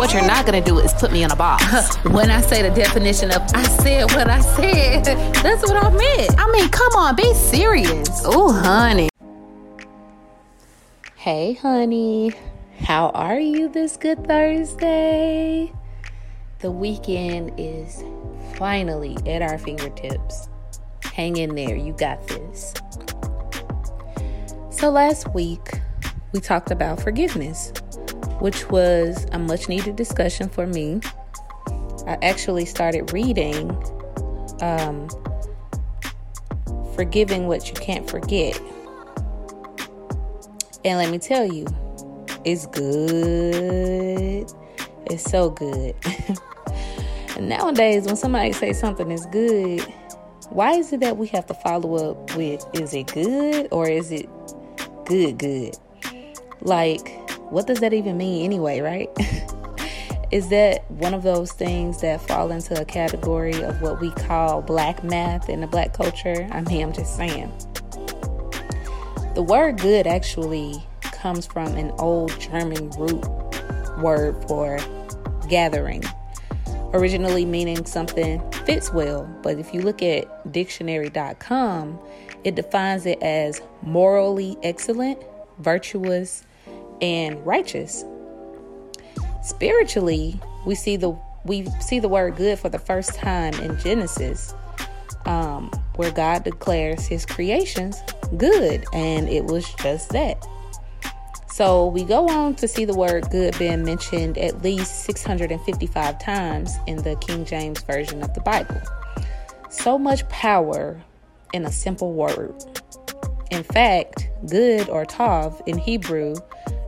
what you're not gonna do is put me in a box. when I say the definition of I said what I said, that's what I meant. I mean, come on, be serious. Oh, honey. Hey, honey. How are you this good Thursday? The weekend is finally at our fingertips. Hang in there, you got this. So, last week we talked about forgiveness, which was a much needed discussion for me. I actually started reading um, Forgiving What You Can't Forget. And let me tell you, it's good. It's so good. and nowadays, when somebody says something is good, why is it that we have to follow up with is it good or is it good, good? Like, what does that even mean anyway, right? is that one of those things that fall into a category of what we call black math in the black culture? I mean, I'm just saying. The word good actually comes from an old German root word for gathering, originally meaning something fits well. But if you look at dictionary.com, it defines it as morally excellent, virtuous, and righteous. Spiritually, we see the we see the word good for the first time in Genesis, um, where God declares His creations good, and it was just that. So we go on to see the word good being mentioned at least 655 times in the King James Version of the Bible. So much power in a simple word. In fact, good or tov in Hebrew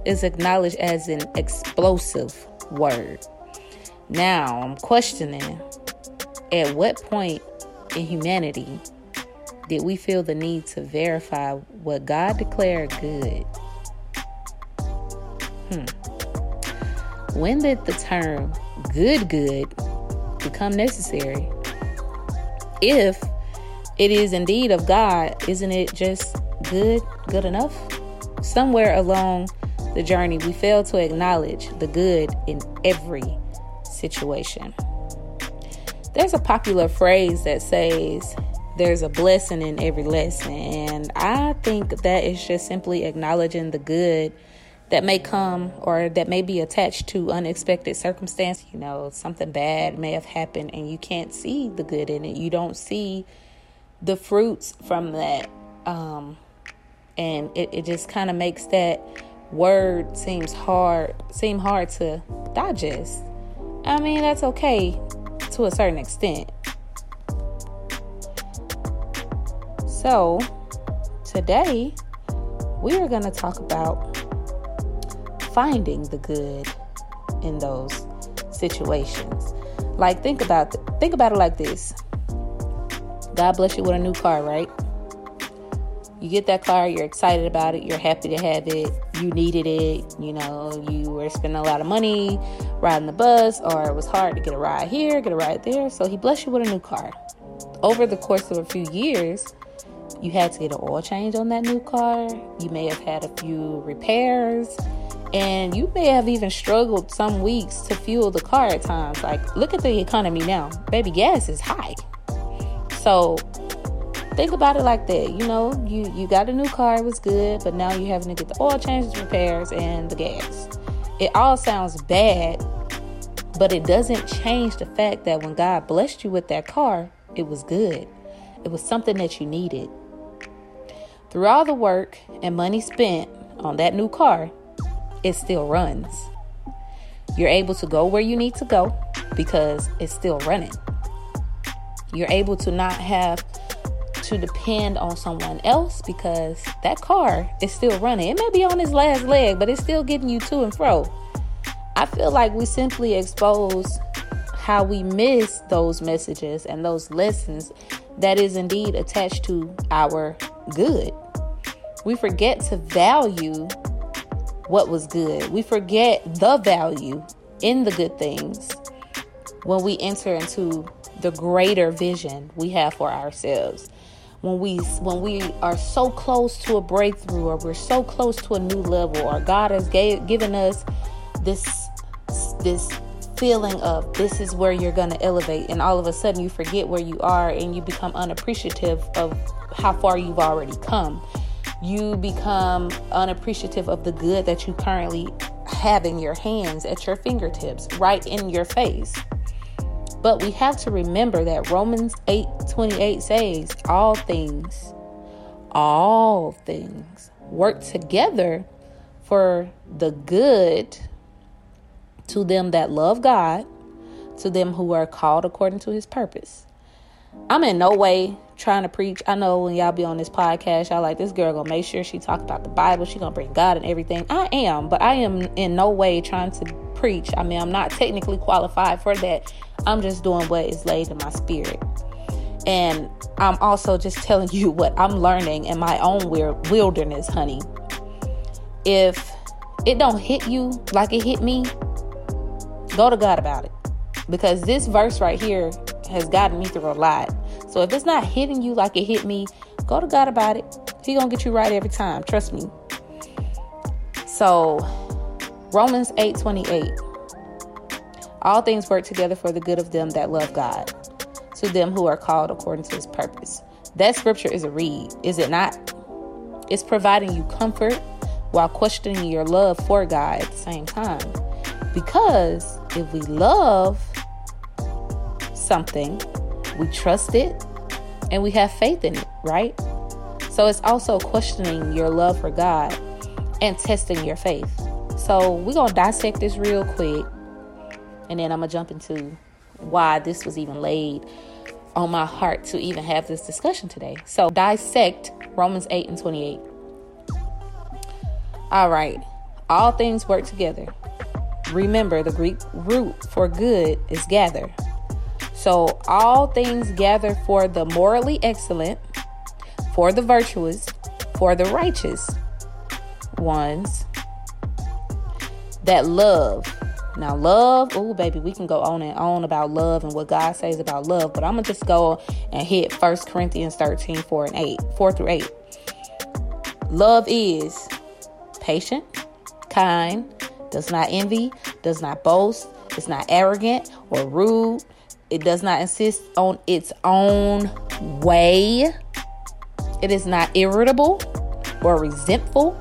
is acknowledged as an explosive word. Now, I'm questioning at what point in humanity did we feel the need to verify what God declared good? Hmm. When did the term good, good become necessary? If it is indeed of God, isn't it just good, good enough? Somewhere along the journey, we fail to acknowledge the good in every situation. There's a popular phrase that says, there's a blessing in every lesson. And I think that is just simply acknowledging the good that may come or that may be attached to unexpected circumstance. You know, something bad may have happened and you can't see the good in it. You don't see the fruits from that. Um, and it, it just kind of makes that word seems hard seem hard to digest. I mean, that's okay to a certain extent. So, today we are going to talk about finding the good in those situations. Like think about think about it like this. God bless you with a new car, right? You get that car, you're excited about it, you're happy to have it, you needed it, you know, you were spending a lot of money riding the bus, or it was hard to get a ride here, get a ride there. So he blessed you with a new car. Over the course of a few years, you had to get an oil change on that new car. You may have had a few repairs. And you may have even struggled some weeks to fuel the car at times. Like, look at the economy now. Baby, gas is high. So, think about it like that. You know, you, you got a new car, it was good, but now you're having to get the oil changes, repairs, and the gas. It all sounds bad, but it doesn't change the fact that when God blessed you with that car, it was good. It was something that you needed. Through all the work and money spent on that new car, it still runs. You're able to go where you need to go because it's still running. You're able to not have to depend on someone else because that car is still running. It may be on its last leg, but it's still getting you to and fro. I feel like we simply expose how we miss those messages and those lessons that is indeed attached to our good. We forget to value what was good. We forget the value in the good things when we enter into the greater vision we have for ourselves. When we when we are so close to a breakthrough or we're so close to a new level or God has gave, given us this this feeling of this is where you're going to elevate and all of a sudden you forget where you are and you become unappreciative of how far you've already come. You become unappreciative of the good that you currently have in your hands at your fingertips right in your face but we have to remember that Romans 8 28 says, All things, all things work together for the good to them that love God, to them who are called according to his purpose. I'm in no way trying to preach. I know when y'all be on this podcast, y'all like this girl gonna make sure she talk about the Bible. She gonna bring God and everything. I am, but I am in no way trying to preach. I mean, I'm not technically qualified for that. I'm just doing what is laid in my spirit. And I'm also just telling you what I'm learning in my own wilderness, honey. If it don't hit you like it hit me, go to God about it. Because this verse right here has gotten me through a lot. So if it's not hitting you like it hit me, go to God about it. He gonna get you right every time. Trust me. So Romans 8 28. All things work together for the good of them that love God, to them who are called according to his purpose. That scripture is a read, is it not? It's providing you comfort while questioning your love for God at the same time. Because if we love something, we trust it and we have faith in it, right? So it's also questioning your love for God and testing your faith. So we're going to dissect this real quick and then I'm going to jump into why this was even laid on my heart to even have this discussion today. So dissect Romans 8 and 28. All right. All things work together. Remember, the Greek root for good is gather. So all things gather for the morally excellent, for the virtuous, for the righteous ones that love. Now, love, oh, baby, we can go on and on about love and what God says about love, but I'm going to just go and hit 1 Corinthians 13, 4 and 8, 4 through 8. Love is patient, kind, does not envy, does not boast, is not arrogant or rude, it does not insist on its own way. It is not irritable or resentful.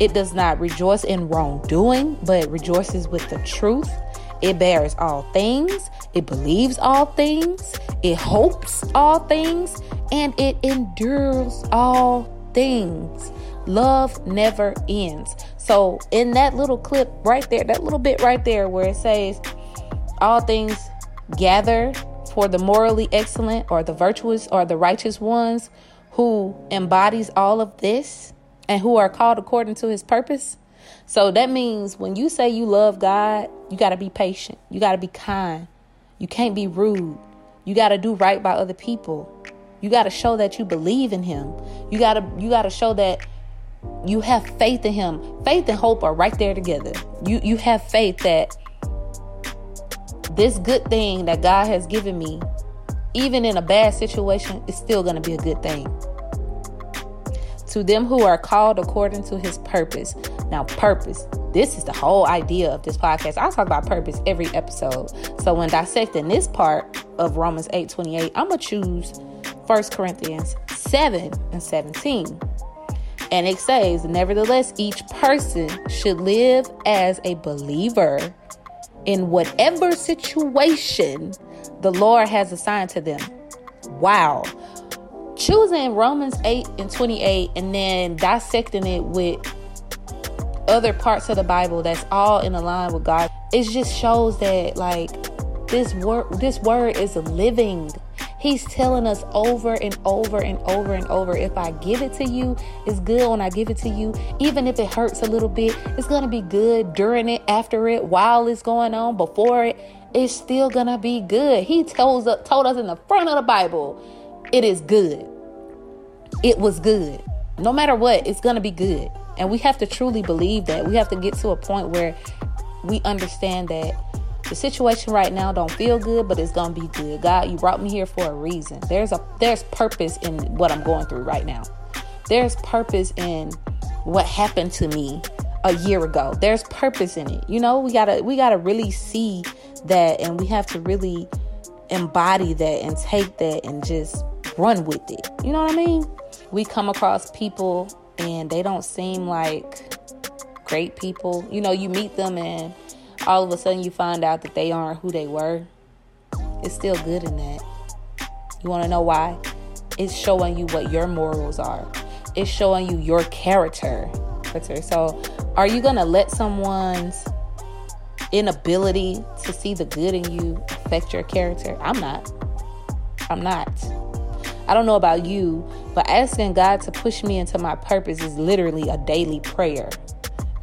It does not rejoice in wrongdoing, but rejoices with the truth. It bears all things. It believes all things. It hopes all things. And it endures all things. Love never ends. So, in that little clip right there, that little bit right there where it says, all things gather for the morally excellent or the virtuous or the righteous ones who embodies all of this and who are called according to his purpose. So that means when you say you love God, you got to be patient. You got to be kind. You can't be rude. You got to do right by other people. You got to show that you believe in him. You got to you got to show that you have faith in him. Faith and hope are right there together. You you have faith that this good thing that God has given me, even in a bad situation, is still going to be a good thing. To them who are called according to his purpose. Now, purpose. This is the whole idea of this podcast. I talk about purpose every episode. So when dissecting this part of Romans 8 28, I'm going to choose 1 Corinthians 7 and 17. And it says, Nevertheless, each person should live as a believer in whatever situation the Lord has assigned to them. Wow. Choosing Romans 8 and 28 and then dissecting it with other parts of the Bible that's all in line with God, it just shows that like this word this word is living He's telling us over and over and over and over if I give it to you, it's good when I give it to you. Even if it hurts a little bit, it's going to be good during it, after it, while it's going on, before it. It's still going to be good. He told us, told us in the front of the Bible, it is good. It was good. No matter what, it's going to be good. And we have to truly believe that. We have to get to a point where we understand that the situation right now don't feel good, but it's gonna be good. God, you brought me here for a reason. There's a there's purpose in what I'm going through right now. There's purpose in what happened to me a year ago. There's purpose in it. You know, we gotta we gotta really see that and we have to really embody that and take that and just run with it. You know what I mean? We come across people and they don't seem like great people. You know, you meet them and all of a sudden you find out that they aren't who they were. It's still good in that. You want to know why? It's showing you what your morals are. It's showing you your character. So, are you going to let someone's inability to see the good in you affect your character? I'm not. I'm not. I don't know about you, but asking God to push me into my purpose is literally a daily prayer.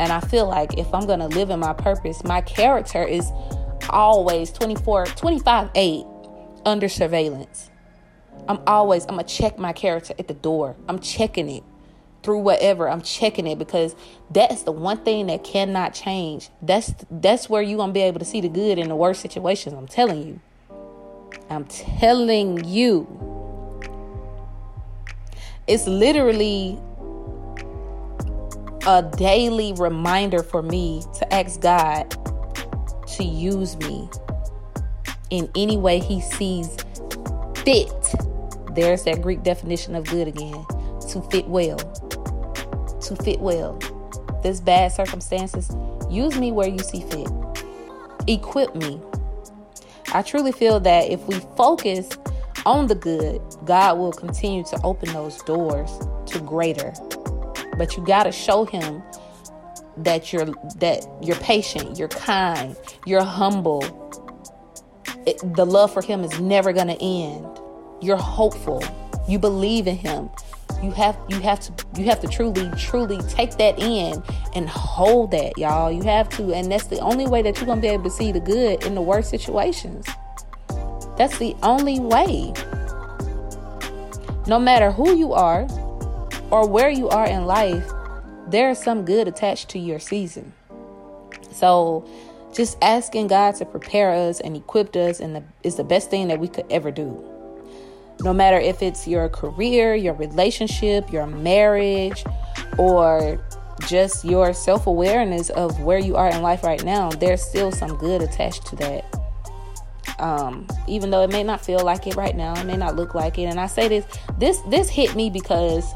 And I feel like if I'm going to live in my purpose, my character is always 24, 25, 8 under surveillance. I'm always, I'm going to check my character at the door. I'm checking it through whatever. I'm checking it because that's the one thing that cannot change. That's that's where you're going to be able to see the good in the worst situations. I'm telling you. I'm telling you. It's literally a daily reminder for me to ask God to use me in any way He sees fit. There's that Greek definition of good again to fit well. To fit well. This bad circumstances, use me where you see fit. Equip me. I truly feel that if we focus on the good, God will continue to open those doors to greater but you got to show him that you're that you're patient, you're kind, you're humble. It, the love for him is never going to end. You're hopeful. You believe in him. You have you have to you have to truly truly take that in and hold that, y'all. You have to and that's the only way that you're going to be able to see the good in the worst situations. That's the only way. No matter who you are, or where you are in life, there is some good attached to your season. So, just asking God to prepare us and equip us and is the best thing that we could ever do. No matter if it's your career, your relationship, your marriage, or just your self awareness of where you are in life right now, there's still some good attached to that. Um, even though it may not feel like it right now, it may not look like it. And I say this, this, this hit me because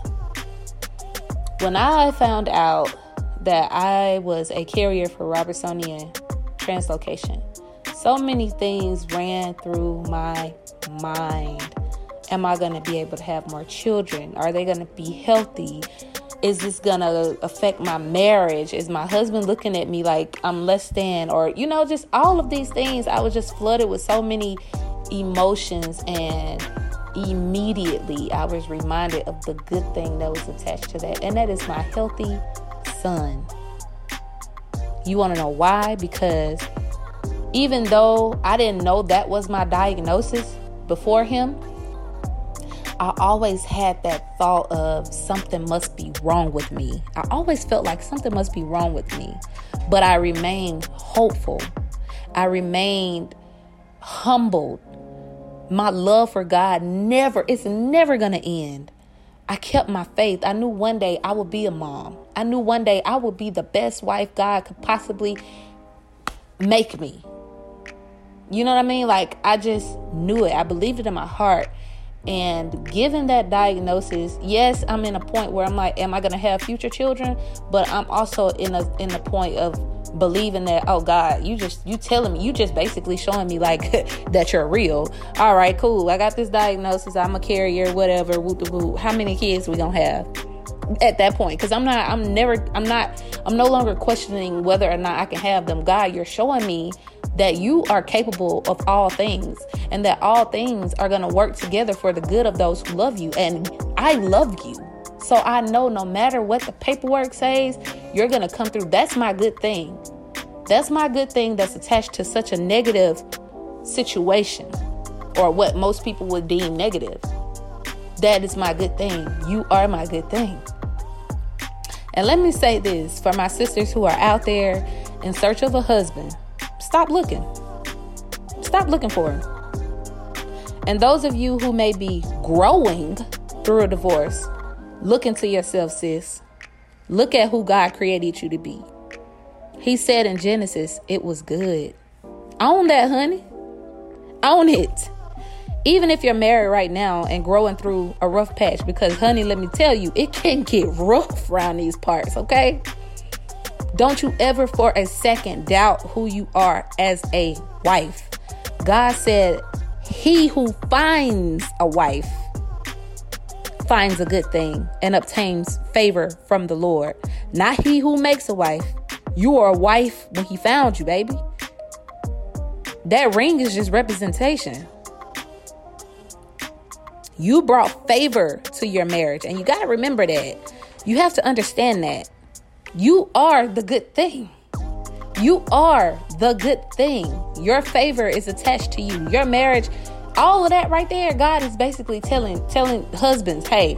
when I found out that I was a carrier for Robertsonian translocation, so many things ran through my mind. Am I going to be able to have more children? Are they going to be healthy? Is this going to affect my marriage? Is my husband looking at me like I'm less than? Or, you know, just all of these things. I was just flooded with so many emotions and immediately I was reminded of the good thing that was attached to that, and that is my healthy son. You want to know why? Because even though I didn't know that was my diagnosis before him, I always had that thought of something must be wrong with me. I always felt like something must be wrong with me, but I remained hopeful. I remained humbled my love for God never, it's never going to end. I kept my faith. I knew one day I would be a mom. I knew one day I would be the best wife God could possibly make me. You know what I mean? Like, I just knew it. I believed it in my heart. And given that diagnosis, yes, I'm in a point where I'm like, am I to have future children? But I'm also in a in the point of believing that oh god you just you telling me you just basically showing me like that you're real. All right cool. I got this diagnosis. I'm a carrier whatever whoop, whoop. how many kids we gonna have at that point? Because i'm not i'm never i'm not i'm no longer questioning whether or not i can have them. God you're showing me that you are capable of all things and that all things are going to work together for the good of those who love you and i love you so I know no matter what the paperwork says, you're going to come through. That's my good thing. That's my good thing that's attached to such a negative situation or what most people would deem negative. That is my good thing. You are my good thing. And let me say this for my sisters who are out there in search of a husband stop looking. Stop looking for him. And those of you who may be growing through a divorce, Look into yourself, sis. Look at who God created you to be. He said in Genesis, it was good. Own that, honey. Own it. Even if you're married right now and growing through a rough patch, because, honey, let me tell you, it can get rough around these parts, okay? Don't you ever for a second doubt who you are as a wife. God said, He who finds a wife finds a good thing and obtains favor from the Lord. Not he who makes a wife. You are a wife when he found you, baby. That ring is just representation. You brought favor to your marriage, and you got to remember that. You have to understand that. You are the good thing. You are the good thing. Your favor is attached to you. Your marriage, all of that right there, God is basically telling telling husbands, "Hey,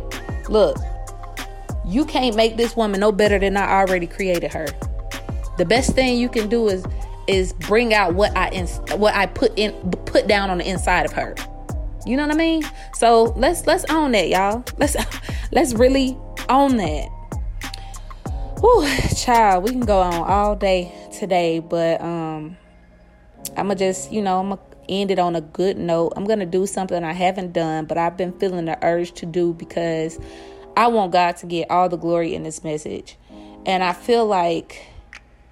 look, you can't make this woman no better than I already created her. The best thing you can do is is bring out what I what I put in put down on the inside of her. You know what I mean? So let's let's own that, y'all. Let's let's really own that. Whew, child, we can go on all day today, but um I'ma just, you know, I'm gonna end it on a good note. I'm gonna do something I haven't done, but I've been feeling the urge to do because I want God to get all the glory in this message. And I feel like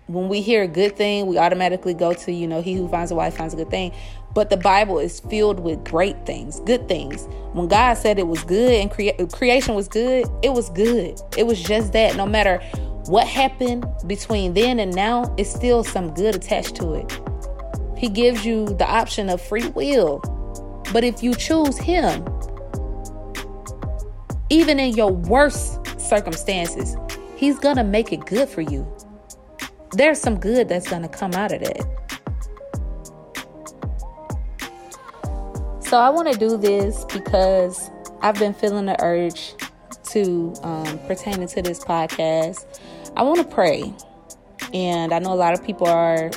when we hear a good thing, we automatically go to, you know, he who finds a wife finds a good thing. But the Bible is filled with great things, good things. When God said it was good and crea- creation was good, it was good. It was just that. No matter what happened between then and now, is still some good attached to it. He gives you the option of free will. But if you choose Him, even in your worst circumstances, He's gonna make it good for you there's some good that's to come out of that. So I want to do this because I've been feeling the urge to um, pertaining to this podcast. I want to pray, and I know a lot of people are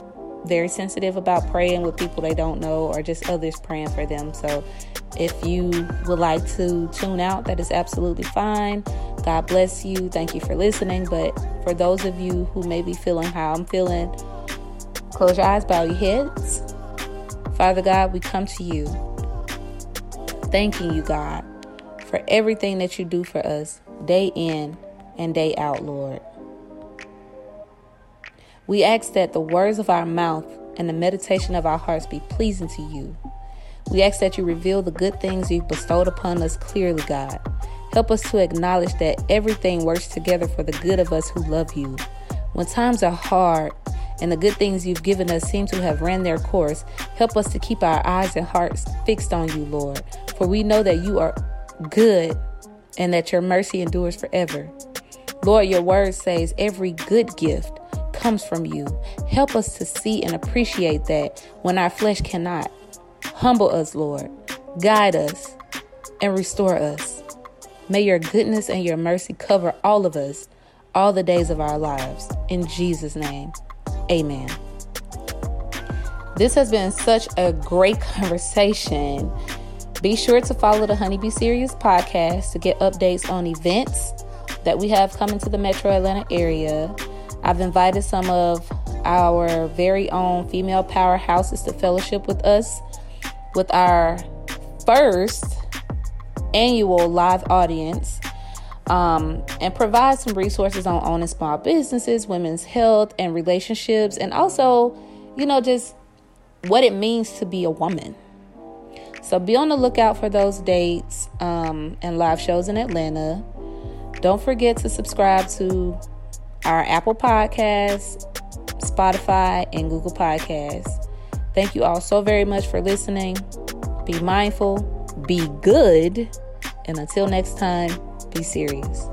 very sensitive about praying with people they don't know or just others praying for them. So if you would like to tune out, that is absolutely fine. God bless you. Thank you for listening. But for those of you who may be feeling how I'm feeling, close your eyes, bow your heads. Father God, we come to you, thanking you, God, for everything that you do for us day in and day out, Lord. We ask that the words of our mouth and the meditation of our hearts be pleasing to you. We ask that you reveal the good things you've bestowed upon us clearly, God. Help us to acknowledge that everything works together for the good of us who love you. When times are hard and the good things you've given us seem to have ran their course, help us to keep our eyes and hearts fixed on you, Lord. For we know that you are good and that your mercy endures forever. Lord, your word says every good gift comes from you. Help us to see and appreciate that when our flesh cannot. Humble us, Lord. Guide us and restore us. May your goodness and your mercy cover all of us all the days of our lives. In Jesus' name, amen. This has been such a great conversation. Be sure to follow the Honeybee Series podcast to get updates on events that we have coming to the metro Atlanta area. I've invited some of our very own female powerhouses to fellowship with us with our first annual live audience um, and provide some resources on owning small businesses, women's health and relationships, and also, you know, just what it means to be a woman. So be on the lookout for those dates um, and live shows in Atlanta. Don't forget to subscribe to our Apple Podcasts, Spotify, and Google Podcasts. Thank you all so very much for listening. Be mindful, be good, and until next time, be serious.